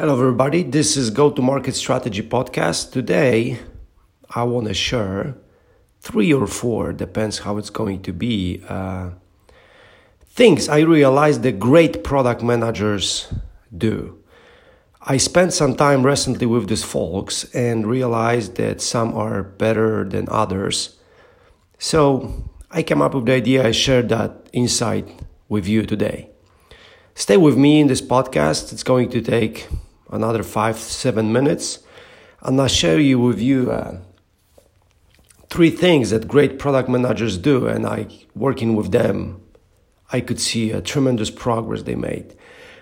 Hello, everybody. This is Go to Market Strategy Podcast. Today, I want to share three or four, depends how it's going to be, uh, things I realized the great product managers do. I spent some time recently with these folks and realized that some are better than others. So I came up with the idea, I shared that insight with you today. Stay with me in this podcast. It's going to take another five, seven minutes, and I'll share you with you uh, three things that great product managers do. And I, working with them, I could see a tremendous progress they made.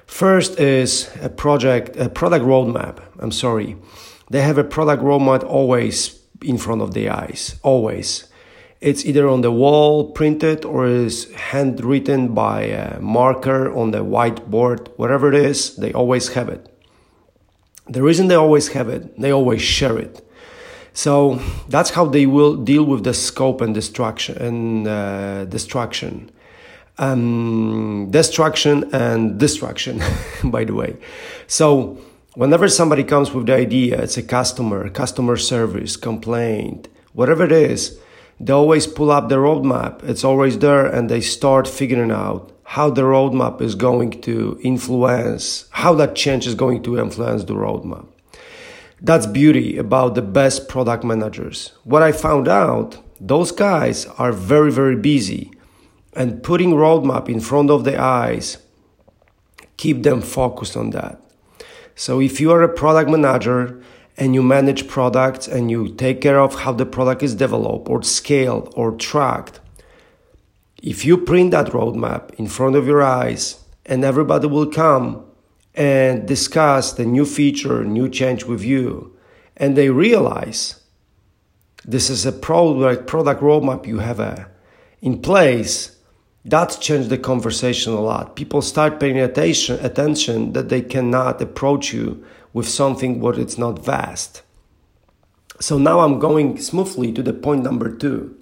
First is a project, a product roadmap. I'm sorry. They have a product roadmap always in front of their eyes, always. It's either on the wall printed or is handwritten by a marker on the whiteboard, whatever it is, they always have it. The reason they always have it, they always share it. So that's how they will deal with the scope and destruction and uh, destruction, um, destruction and destruction. by the way, so whenever somebody comes with the idea, it's a customer, customer service, complaint, whatever it is, they always pull up the roadmap. It's always there, and they start figuring out how the roadmap is going to influence, how that change is going to influence the roadmap. That's beauty about the best product managers. What I found out, those guys are very, very busy and putting roadmap in front of their eyes keep them focused on that. So if you are a product manager and you manage products and you take care of how the product is developed or scaled or tracked, if you print that roadmap in front of your eyes and everybody will come and discuss the new feature, new change with you, and they realize this is a product, product roadmap you have uh, in place, that's changed the conversation a lot. People start paying attention, attention that they cannot approach you with something what it's not vast. So now I'm going smoothly to the point number two.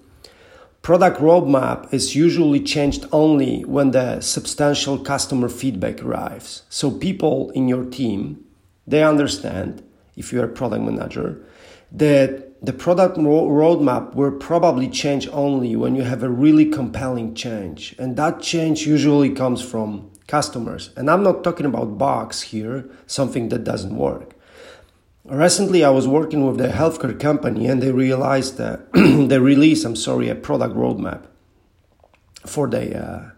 Product roadmap is usually changed only when the substantial customer feedback arrives. So people in your team, they understand, if you're a product manager, that the product roadmap will probably change only when you have a really compelling change. And that change usually comes from customers. And I'm not talking about bugs here, something that doesn't work. Recently, I was working with a healthcare company, and they realized that they released, I'm sorry, a product roadmap for the uh,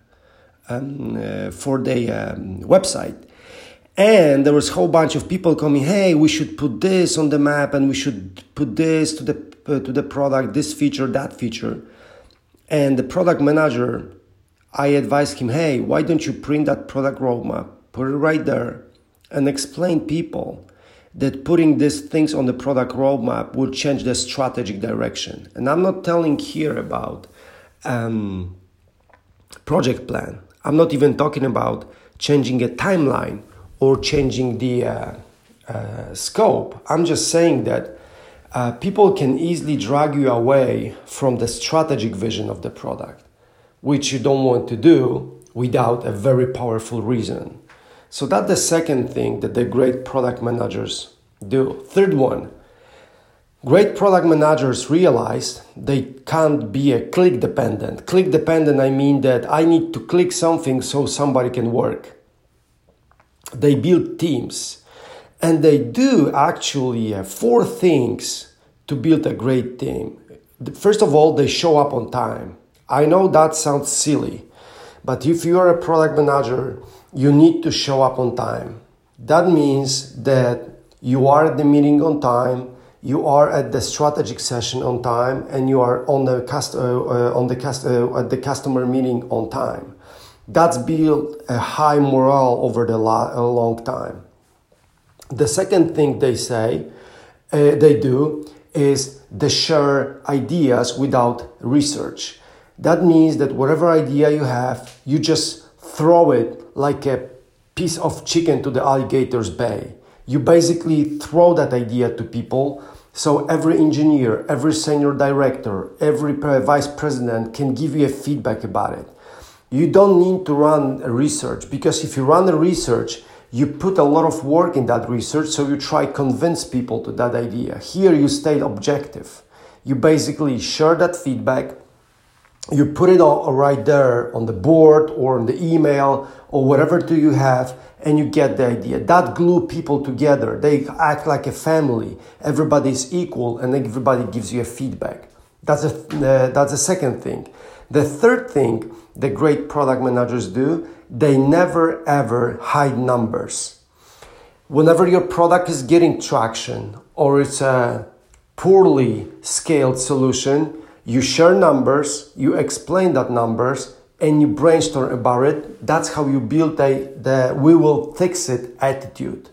um, uh, for the um, website. And there was a whole bunch of people coming, hey, we should put this on the map, and we should put this to the uh, to the product, this feature, that feature. And the product manager, I advised him, hey, why don't you print that product roadmap, put it right there, and explain people that putting these things on the product roadmap will change the strategic direction. And I'm not telling here about um, project plan. I'm not even talking about changing a timeline or changing the uh, uh, scope. I'm just saying that uh, people can easily drag you away from the strategic vision of the product, which you don't want to do without a very powerful reason. So that's the second thing that the great product managers do. Third one, great product managers realize they can't be a click dependent. Click dependent, I mean that I need to click something so somebody can work. They build teams and they do actually uh, four things to build a great team. First of all, they show up on time. I know that sounds silly, but if you are a product manager, you need to show up on time. That means that you are at the meeting on time, you are at the strategic session on time, and you are on the cust- uh, uh, on the cust- uh, at the customer meeting on time. That's built a high morale over the la- a long time. The second thing they say, uh, they do, is they share ideas without research. That means that whatever idea you have, you just throw it like a piece of chicken to the alligator's bay. You basically throw that idea to people so every engineer, every senior director, every vice president can give you a feedback about it. You don't need to run a research because if you run a research, you put a lot of work in that research, so you try convince people to that idea. Here you stay objective. You basically share that feedback, you put it all right there on the board or on the email or whatever do you have and you get the idea. That glue people together they act like a family. Everybody's equal and everybody gives you a feedback. That's a uh, that's the second thing. The third thing the great product managers do they never ever hide numbers. Whenever your product is getting traction or it's a poorly scaled solution you share numbers, you explain that numbers, and you brainstorm about it. That's how you build a, the we will fix it attitude.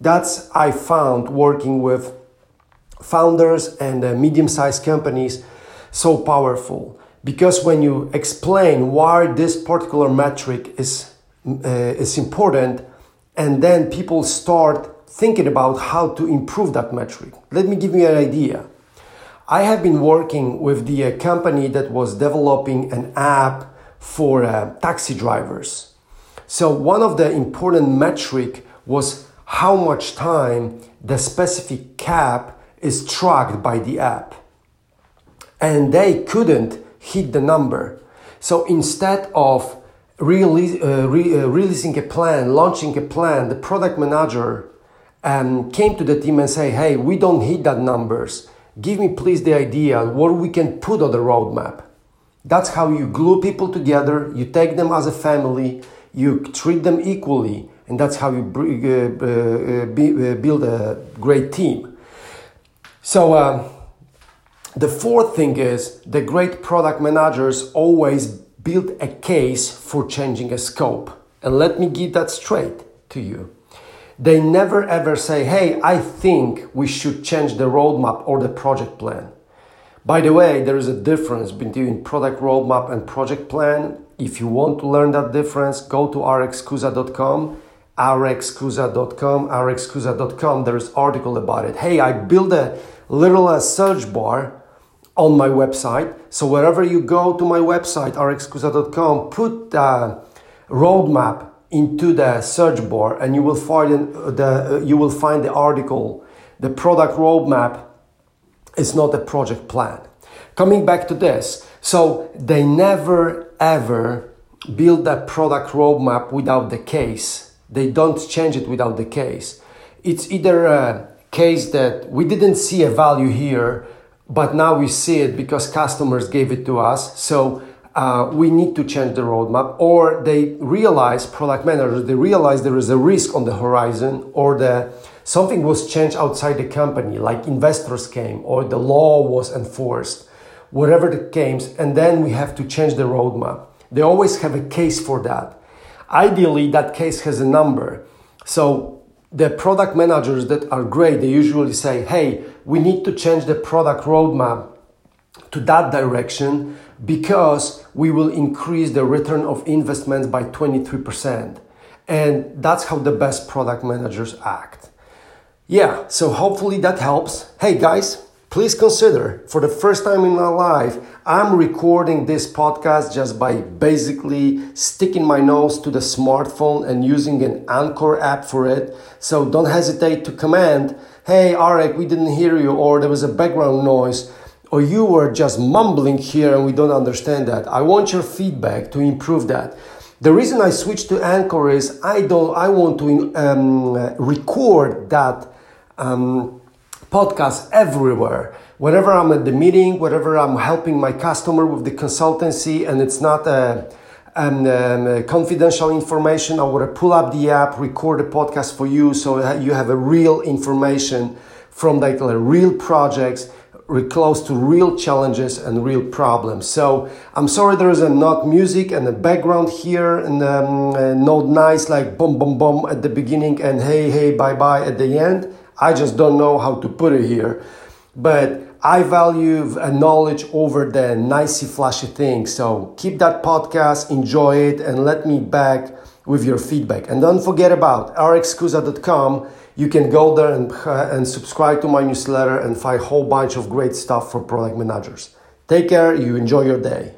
That's I found working with founders and uh, medium-sized companies so powerful because when you explain why this particular metric is uh, is important and then people start thinking about how to improve that metric let me give you an idea I have been working with the uh, company that was developing an app for uh, taxi drivers. So one of the important metric was how much time the specific cab is tracked by the app. And they couldn't hit the number. So instead of release, uh, re- uh, releasing a plan, launching a plan, the product manager um, came to the team and say, hey, we don't hit that numbers Give me please the idea what we can put on the roadmap. That's how you glue people together, you take them as a family, you treat them equally, and that's how you uh, uh, uh, build a great team. So, uh, the fourth thing is the great product managers always build a case for changing a scope. And let me get that straight to you. They never ever say, hey, I think we should change the roadmap or the project plan. By the way, there is a difference between product roadmap and project plan. If you want to learn that difference, go to arekskuza.com, arekskuza.com, arekskuza.com. There's article about it. Hey, I built a little uh, search bar on my website. So wherever you go to my website, arekskuza.com, put the roadmap into the search bar and you will find the uh, you will find the article the product roadmap is not a project plan. Coming back to this so they never ever build a product roadmap without the case. They don't change it without the case. It's either a case that we didn't see a value here but now we see it because customers gave it to us. So uh, we need to change the roadmap, or they realize, product managers, they realize there is a risk on the horizon, or the something was changed outside the company, like investors came, or the law was enforced, whatever the case, and then we have to change the roadmap. They always have a case for that. Ideally, that case has a number. So the product managers that are great, they usually say, hey, we need to change the product roadmap to that direction because we will increase the return of investments by 23%. And that's how the best product managers act. Yeah, so hopefully that helps. Hey guys, please consider for the first time in my life, I'm recording this podcast just by basically sticking my nose to the smartphone and using an Anchor app for it. So don't hesitate to comment, hey, Arek, we didn't hear you, or there was a background noise or you were just mumbling here and we don't understand that. I want your feedback to improve that. The reason I switched to Anchor is I don't. I want to um, record that um, podcast everywhere. Whenever I'm at the meeting, whenever I'm helping my customer with the consultancy, and it's not a, um, um, confidential information, I want to pull up the app, record a podcast for you, so you have a real information from like real projects close to real challenges and real problems. So I'm sorry there is a not music and a background here and um, uh, not nice like boom boom boom at the beginning and hey hey bye bye at the end. I just don't know how to put it here, but I value a knowledge over the nicey flashy things. So keep that podcast, enjoy it, and let me back with your feedback. And don't forget about arekskuza.com you can go there and, and subscribe to my newsletter and find a whole bunch of great stuff for product managers. Take care, you enjoy your day.